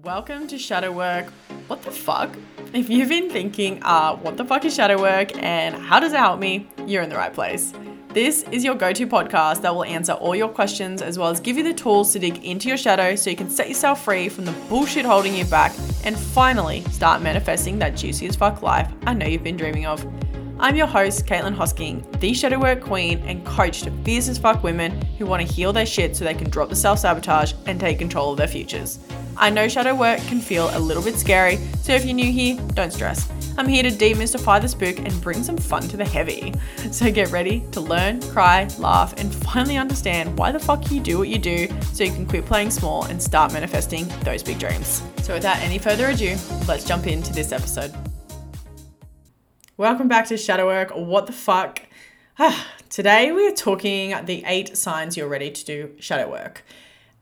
Welcome to Shadow Work. What the fuck? If you've been thinking, uh, what the fuck is shadow work and how does it help me, you're in the right place. This is your go to podcast that will answer all your questions as well as give you the tools to dig into your shadow so you can set yourself free from the bullshit holding you back and finally start manifesting that juicy as fuck life I know you've been dreaming of. I'm your host, Caitlin Hosking, the shadow work queen and coach to fierce as fuck women who want to heal their shit so they can drop the self sabotage and take control of their futures. I know shadow work can feel a little bit scary, so if you're new here, don't stress. I'm here to demystify the spook and bring some fun to the heavy. So get ready to learn, cry, laugh, and finally understand why the fuck you do what you do so you can quit playing small and start manifesting those big dreams. So without any further ado, let's jump into this episode. Welcome back to Shadow Work. What the fuck? Today we are talking the eight signs you're ready to do shadow work.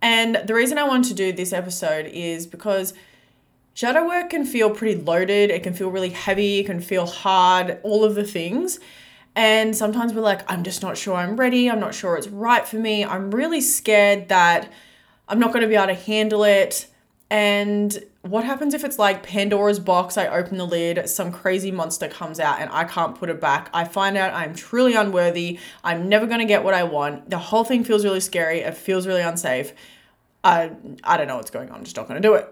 And the reason I want to do this episode is because shadow work can feel pretty loaded, it can feel really heavy, it can feel hard, all of the things. And sometimes we're like, I'm just not sure I'm ready, I'm not sure it's right for me, I'm really scared that I'm not going to be able to handle it. And what happens if it's like Pandora's box? I open the lid, some crazy monster comes out, and I can't put it back. I find out I'm truly unworthy. I'm never going to get what I want. The whole thing feels really scary. It feels really unsafe. I, I don't know what's going on. I'm just not going to do it.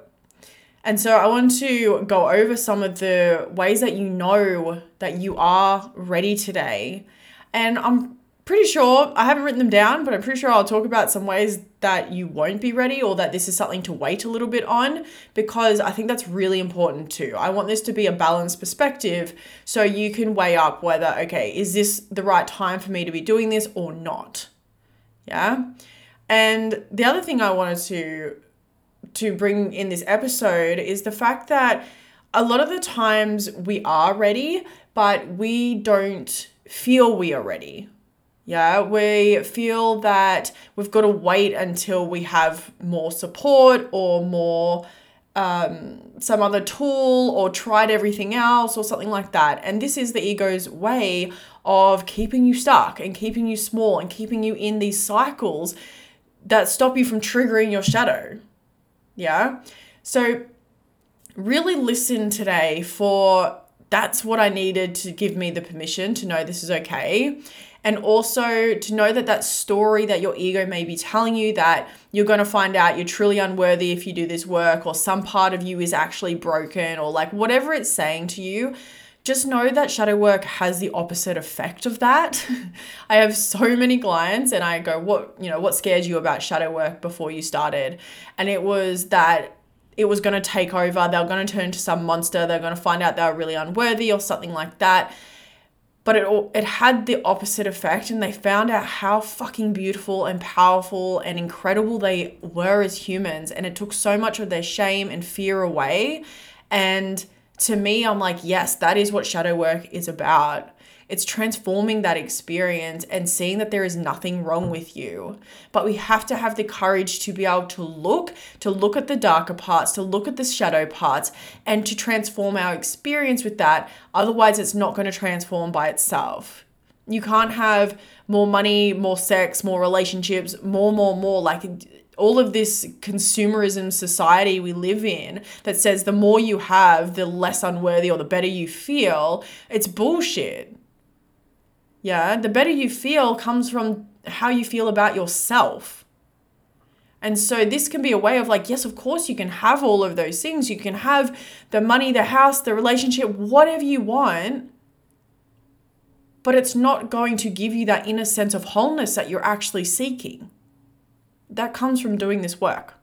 And so I want to go over some of the ways that you know that you are ready today. And I'm pretty sure, I haven't written them down, but I'm pretty sure I'll talk about some ways that you won't be ready or that this is something to wait a little bit on because I think that's really important too. I want this to be a balanced perspective so you can weigh up whether, okay, is this the right time for me to be doing this or not? Yeah. And the other thing I wanted to to bring in this episode is the fact that a lot of the times we are ready, but we don't feel we are ready yeah, we feel that we've got to wait until we have more support or more um, some other tool or tried everything else or something like that. And this is the ego's way of keeping you stuck and keeping you small and keeping you in these cycles that stop you from triggering your shadow. Yeah. So, really listen today for that's what I needed to give me the permission to know this is okay and also to know that that story that your ego may be telling you that you're going to find out you're truly unworthy if you do this work or some part of you is actually broken or like whatever it's saying to you just know that shadow work has the opposite effect of that. I have so many clients and I go, what, you know, what scared you about shadow work before you started? And it was that it was going to take over. They were going to turn into some monster. They're going to find out they were really unworthy or something like that but it it had the opposite effect and they found out how fucking beautiful and powerful and incredible they were as humans and it took so much of their shame and fear away. And to me I'm like yes that is what shadow work is about it's transforming that experience and seeing that there is nothing wrong with you. But we have to have the courage to be able to look, to look at the darker parts, to look at the shadow parts, and to transform our experience with that. Otherwise, it's not going to transform by itself. You can't have more money, more sex, more relationships, more, more, more. Like all of this consumerism society we live in that says the more you have, the less unworthy or the better you feel. It's bullshit. Yeah, the better you feel comes from how you feel about yourself. And so this can be a way of like, yes, of course you can have all of those things. You can have the money, the house, the relationship, whatever you want. But it's not going to give you that inner sense of wholeness that you're actually seeking. That comes from doing this work.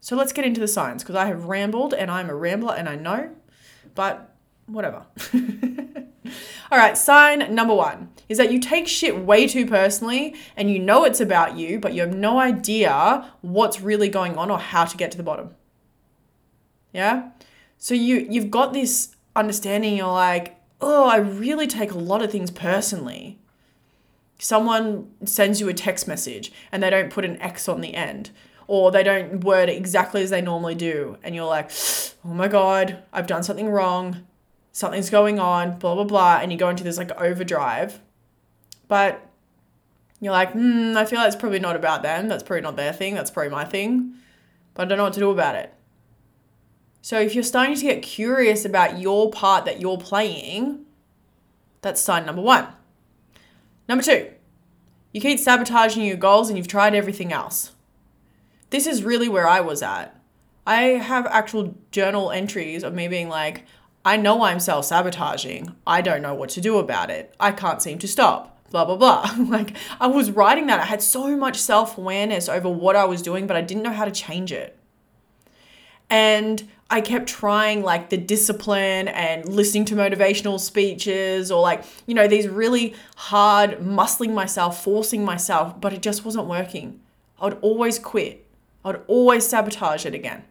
So let's get into the science because I have rambled and I'm a rambler and I know, but whatever. All right, sign number one is that you take shit way too personally and you know it's about you, but you have no idea what's really going on or how to get to the bottom. Yeah? So you you've got this understanding you're like, "Oh, I really take a lot of things personally." Someone sends you a text message and they don't put an X on the end or they don't word it exactly as they normally do and you're like, "Oh my god, I've done something wrong something's going on, blah, blah, blah, and you go into this like overdrive. But you're like, hmm, I feel like it's probably not about them. That's probably not their thing. That's probably my thing. But I don't know what to do about it. So if you're starting to get curious about your part that you're playing, that's sign number one. Number two, you keep sabotaging your goals and you've tried everything else. This is really where I was at. I have actual journal entries of me being like, I know I'm self sabotaging. I don't know what to do about it. I can't seem to stop. Blah, blah, blah. like, I was writing that. I had so much self awareness over what I was doing, but I didn't know how to change it. And I kept trying like the discipline and listening to motivational speeches or like, you know, these really hard muscling myself, forcing myself, but it just wasn't working. I would always quit. I would always sabotage it again.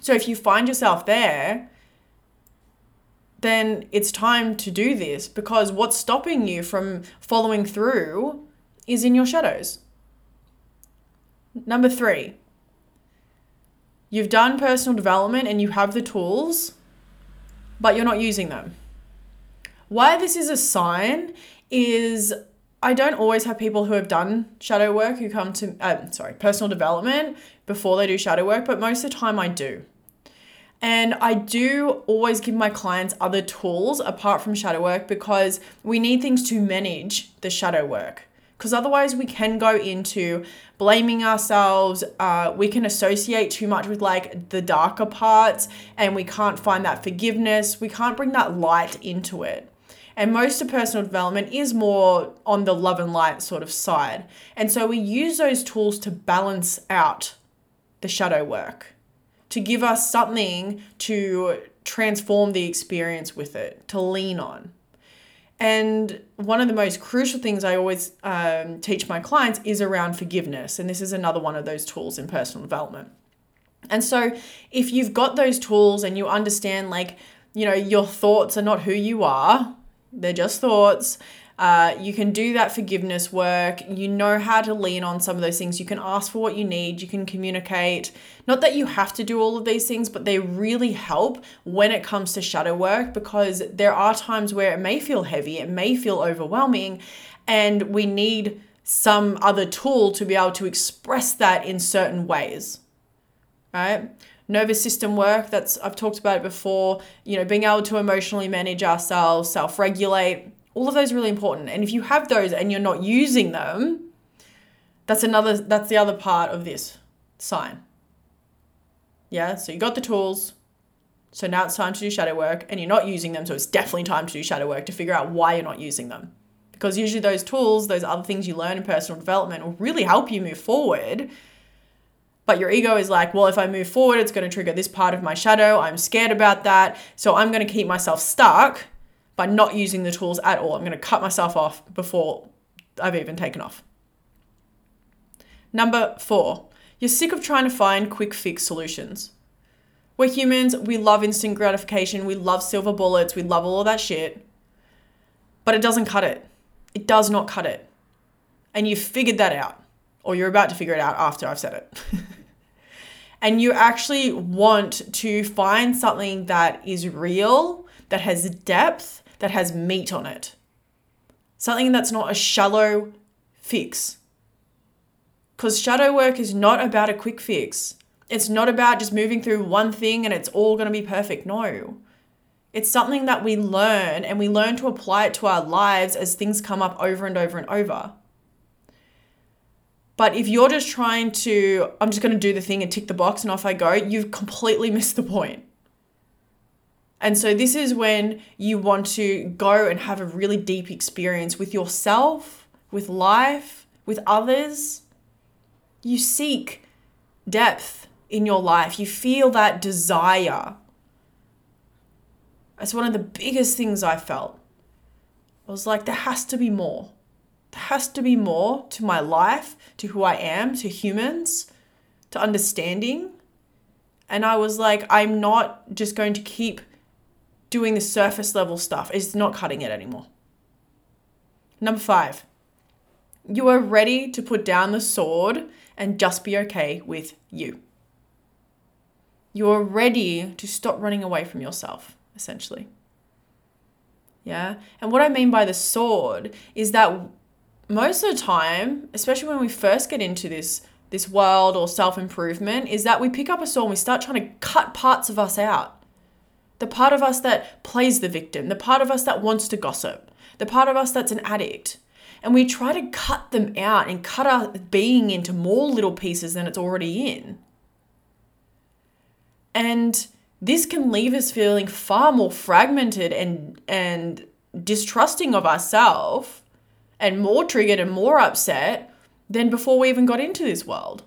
So if you find yourself there, then it's time to do this because what's stopping you from following through is in your shadows. Number three, You've done personal development and you have the tools, but you're not using them. Why this is a sign is I don't always have people who have done shadow work who come to, uh, sorry, personal development before they do shadow work, but most of the time I do. And I do always give my clients other tools apart from shadow work because we need things to manage the shadow work. Because otherwise we can go into blaming ourselves uh, we can associate too much with like the darker parts and we can't find that forgiveness we can't bring that light into it. And most of personal development is more on the love and light sort of side. And so we use those tools to balance out the shadow work to give us something to transform the experience with it to lean on and one of the most crucial things I always um, teach my clients is around forgiveness. And this is another one of those tools in personal development. And so, if you've got those tools and you understand, like, you know, your thoughts are not who you are, they're just thoughts, uh, you can do that forgiveness work. You know how to lean on some of those things. You can ask for what you need. You can communicate. Not that you have to do all of these things, but they really help when it comes to shadow work because there are times where it may feel heavy, it may feel overwhelming, and we need some other tool to be able to express that in certain ways. Right? nervous system work that's I've talked about it before, you know, being able to emotionally manage ourselves, self-regulate, all of those are really important. And if you have those and you're not using them, that's another that's the other part of this sign. Yeah, so you got the tools. So now it's time to do shadow work and you're not using them, so it's definitely time to do shadow work to figure out why you're not using them. Because usually those tools, those other things you learn in personal development will really help you move forward. But your ego is like, well, if I move forward, it's going to trigger this part of my shadow. I'm scared about that. So I'm going to keep myself stuck by not using the tools at all. I'm going to cut myself off before I've even taken off. Number four, you're sick of trying to find quick fix solutions. We're humans, we love instant gratification, we love silver bullets, we love all of that shit, but it doesn't cut it. It does not cut it. And you've figured that out, or you're about to figure it out after I've said it. and you actually want to find something that is real, that has depth, that has meat on it. Something that's not a shallow fix. Because shadow work is not about a quick fix. It's not about just moving through one thing and it's all going to be perfect. No. It's something that we learn and we learn to apply it to our lives as things come up over and over and over. But if you're just trying to, I'm just going to do the thing and tick the box and off I go, you've completely missed the point. And so this is when you want to go and have a really deep experience with yourself, with life, with others. You seek depth in your life. You feel that desire. That's one of the biggest things I felt. I was like, there has to be more. There has to be more to my life, to who I am, to humans, to understanding. And I was like, I'm not just going to keep doing the surface level stuff. is not cutting it anymore. Number five, you are ready to put down the sword and just be okay with you. You're ready to stop running away from yourself, essentially. Yeah. And what I mean by the sword is that most of the time, especially when we first get into this this world or self improvement is that we pick up a sword and we start trying to cut parts of us out. The part of us that plays the victim, the part of us that wants to gossip, the part of us that's an addict. And we try to cut them out and cut our being into more little pieces than it's already in. And this can leave us feeling far more fragmented and, and distrusting of ourselves and more triggered and more upset than before we even got into this world.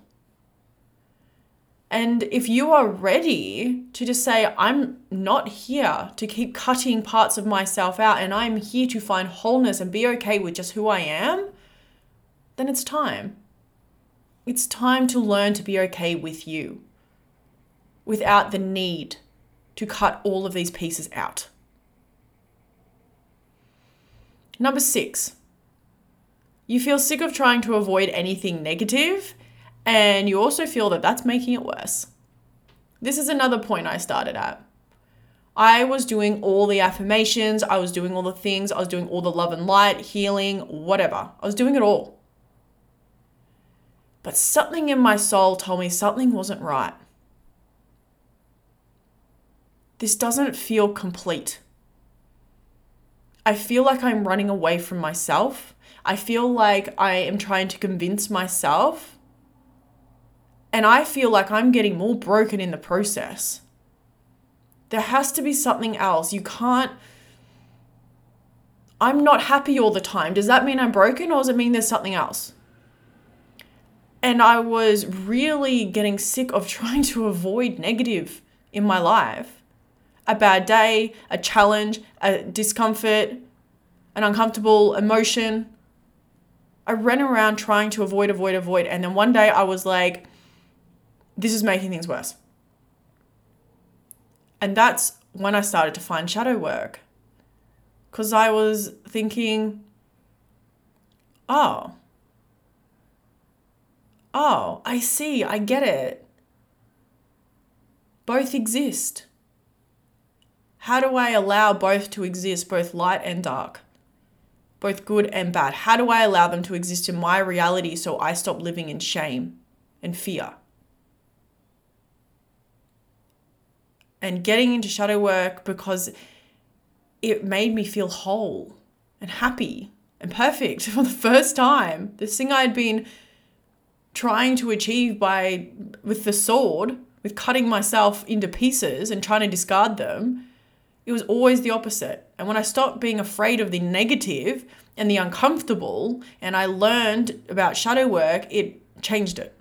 And if you are ready to just say, I'm not here to keep cutting parts of myself out and I'm here to find wholeness and be okay with just who I am, then it's time. It's time to learn to be okay with you without the need to cut all of these pieces out. Number six, you feel sick of trying to avoid anything negative, and you also feel that that's making it worse. This is another point I started at. I was doing all the affirmations, I was doing all the things, I was doing all the love and light, healing, whatever. I was doing it all. But something in my soul told me something wasn't right. This doesn't feel complete. I feel like I'm running away from myself I feel like I am trying to convince myself. And I feel like I'm getting more broken in the process. There has to be something else. You can't. I'm not happy all the time. Does that mean I'm broken or does it mean there's something else? And I was really getting sick of trying to avoid negative in my life. A bad day, a challenge, a discomfort, an uncomfortable emotion. I ran around trying to avoid, avoid, avoid. And then one day I was like, this is making things worse. And that's when I started to find shadow work. Because I was thinking, oh, oh, I see, I get it. Both exist. How do I allow both to exist, both light and dark? both good and bad? How do I allow them to exist in my reality so I stop living in shame and fear? And getting into shadow work because it made me feel whole and happy and perfect for the first time. This thing I'd been trying to achieve by with the sword, with cutting myself into pieces and trying to discard them, it was always the opposite. And when I stopped being afraid of the negative and the uncomfortable, and I learned about shadow work, it changed it.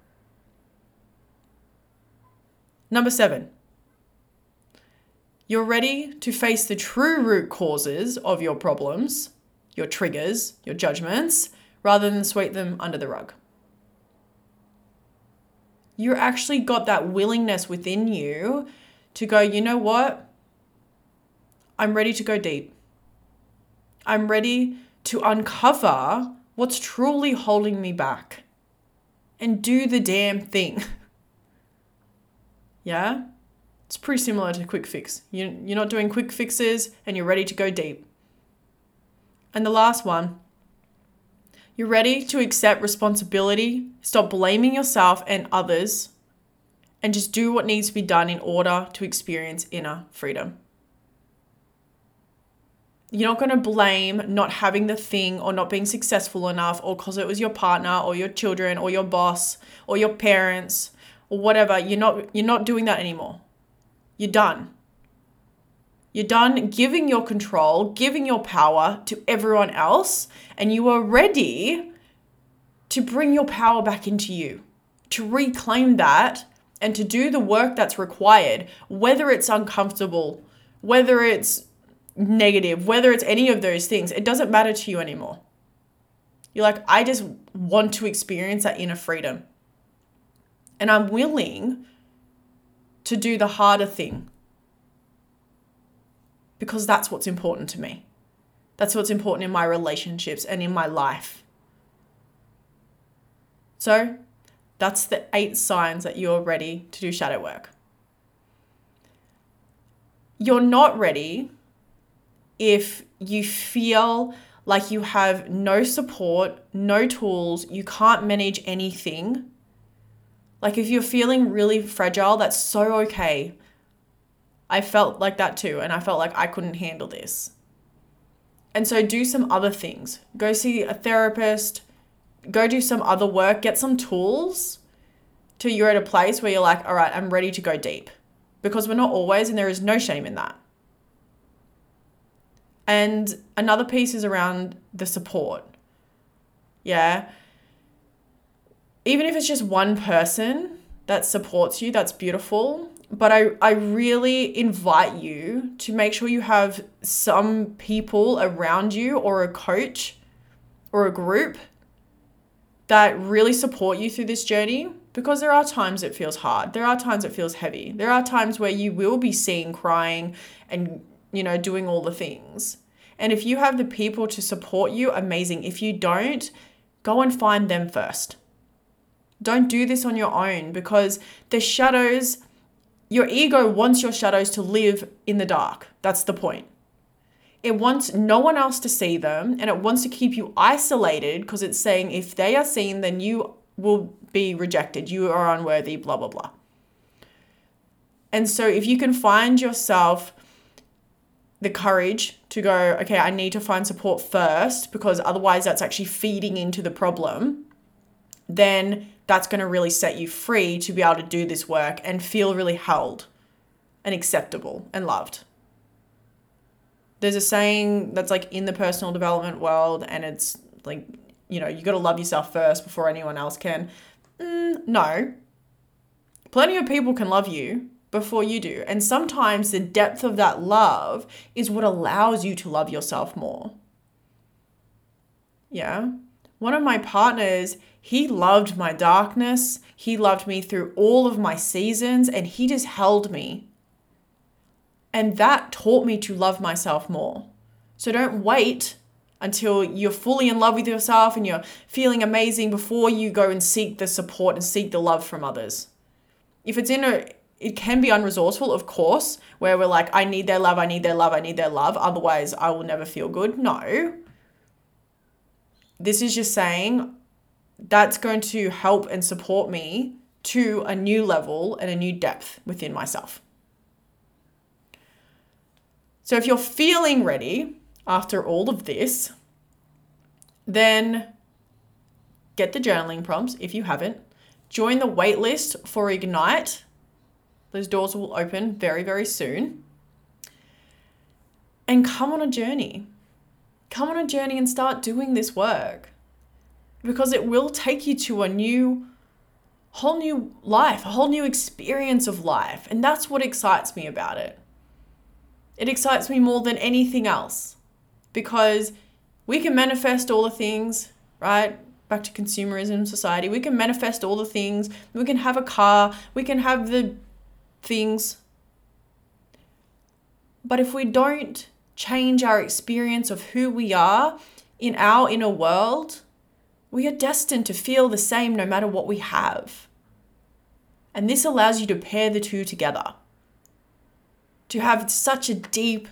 Number seven, you're ready to face the true root causes of your problems, your triggers, your judgments, rather than sweep them under the rug. You actually got that willingness within you to go, you know what? I'm ready to go deep. I'm ready to uncover what's truly holding me back and do the damn thing. yeah? It's pretty similar to quick fix. You, you're not doing quick fixes and you're ready to go deep. And the last one, you're ready to accept responsibility, stop blaming yourself and others, and just do what needs to be done in order to experience inner freedom. You're not going to blame not having the thing or not being successful enough or because it was your partner or your children or your boss or your parents or whatever. You're not you're not doing that anymore. You're done. You're done giving your control, giving your power to everyone else, and you are ready to bring your power back into you, to reclaim that and to do the work that's required, whether it's uncomfortable, whether it's negative, whether it's any of those things, it doesn't matter to you anymore. You're like, I just want to experience that inner freedom. And I'm willing to do the harder thing because that's what's important to me. That's what's important in my relationships and in my life. So, that's the eight signs that you're ready to do shadow work. You're not ready if you feel like you have no support, no tools, you can't manage anything, Like if you're feeling really fragile, that's so okay. I felt like that too, and I felt like I couldn't handle this. And so do some other things. Go see a therapist, go do some other work, get some tools till you're at a place where you're like, all right, I'm ready to go deep. Because we're not always, and there is no shame in that. And another piece is around the support. Yeah. Even if it's just one person that supports you, that's beautiful. But I, I really invite you to make sure you have some people around you or a coach or a group that really support you through this journey because there are times it feels hard. There are times it feels heavy. There are times where you will be seen crying and, you know, doing all the things. And if you have the people to support you, amazing. If you don't, go and find them first. Don't do this on your own because the shadows, your ego wants your shadows to live in the dark. That's the point. It wants no one else to see them and it wants to keep you isolated because it's saying if they are seen, then you will be rejected. You are unworthy, blah, blah, blah. And so if you can find yourself the courage to go, okay, I need to find support first because otherwise that's actually feeding into the problem, then that's going to really set you free to be able to do this work and feel really held and acceptable and loved. There's a saying that's like in the personal development world, and it's like, you know, you got to love yourself first before anyone else can. Mm, no. Plenty of people can love you, before you do. And sometimes the depth of that love is what allows you to love yourself more. Yeah. One of my partners, he loved my darkness. He loved me through all of my seasons and he just held me. And that taught me to love myself more. So don't wait until you're fully in love with yourself and you're feeling amazing before you go and seek the support and seek the love from others. If it's in a it can be unresourceful, of course, where we're like, I need their love, I need their love, I need their love, otherwise I will never feel good. No. This is just saying that's going to help and support me to a new level and a new depth within myself. So if you're feeling ready after all of this, then get the journaling prompts if you haven't. Join the waitlist for Ignite those doors will open very, very soon. And come on a journey. Come on a journey and start doing this work because it will take you to a new, whole new life, a whole new experience of life. And that's what excites me about it. It excites me more than anything else because we can manifest all the things, right? Back to consumerism society. We can manifest all the things. We can have a car. We can have the things. But if we don't change our experience of who we are in our inner world, we are destined to feel the same no matter what we have. And this allows you to pair the two together. To have such a deep,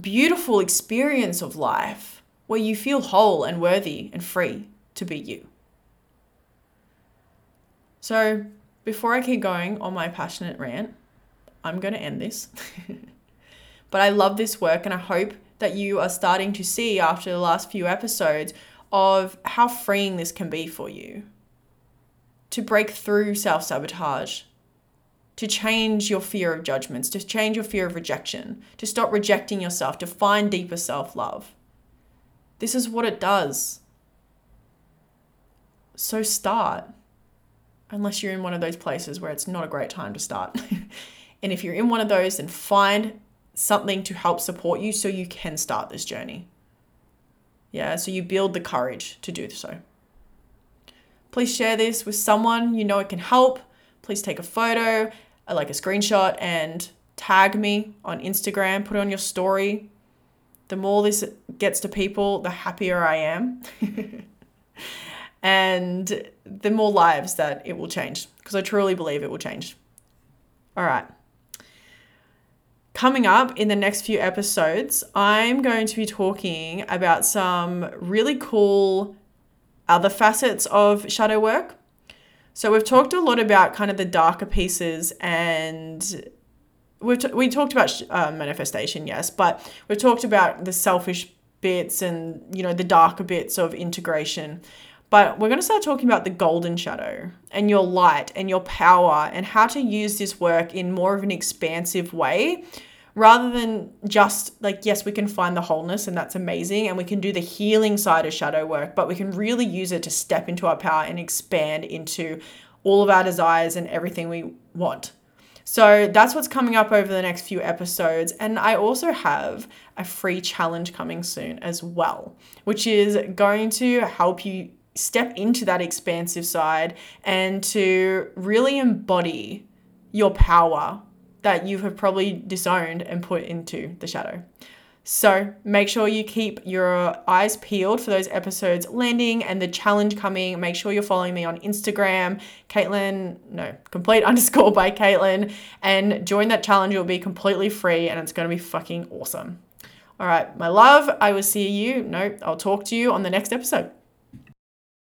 beautiful experience of life where you feel whole and worthy and free to be you. So, before I keep going on my passionate rant, I'm going to end this. but I love this work and I hope that you are starting to see after the last few episodes of how freeing this can be for you to break through self sabotage, to change your fear of judgments, to change your fear of rejection, to stop rejecting yourself, to find deeper self love. This is what it does. So start unless you're in one of those places where it's not a great time to start. and if you're in one of those, then find something to help support you so you can start this journey. Yeah, so you build the courage to do so. Please share this with someone you know it can help. Please take a photo, uh, like a screenshot, and tag me on Instagram, put it on your story. The more this gets to people, the happier I am. and the more lives that it will change because I truly believe it will change. All right. Coming up in the next few episodes, I'm going to be talking about some really cool other facets of shadow work. So we've talked a lot about kind of the darker pieces and we've t- we talked about uh, manifestation, yes, but we've talked about the selfish bits and you know the darker bits of integration. But we're going to start talking about the golden shadow and your light and your power and how to use this work in more of an expansive way rather than just like, yes, we can find the wholeness and that's amazing. And we can do the healing side of shadow work, but we can really use it to step into our power and expand into all of our desires and everything we want. So that's what's coming up over the next few episodes. And I also have a free challenge coming soon as well, which is going to help you step into that expansive side and to really embody your power that you have probably disowned and put into the shadow. So make sure you keep your eyes peeled for those episodes landing and the challenge coming. Make sure you're following me on Instagram, Caitlin, no, complete underscore by Caitlin, and join that challenge. It'll be completely free and it's going to be fucking awesome. All right, my love, I will see you. No, I'll talk to you on the next episode.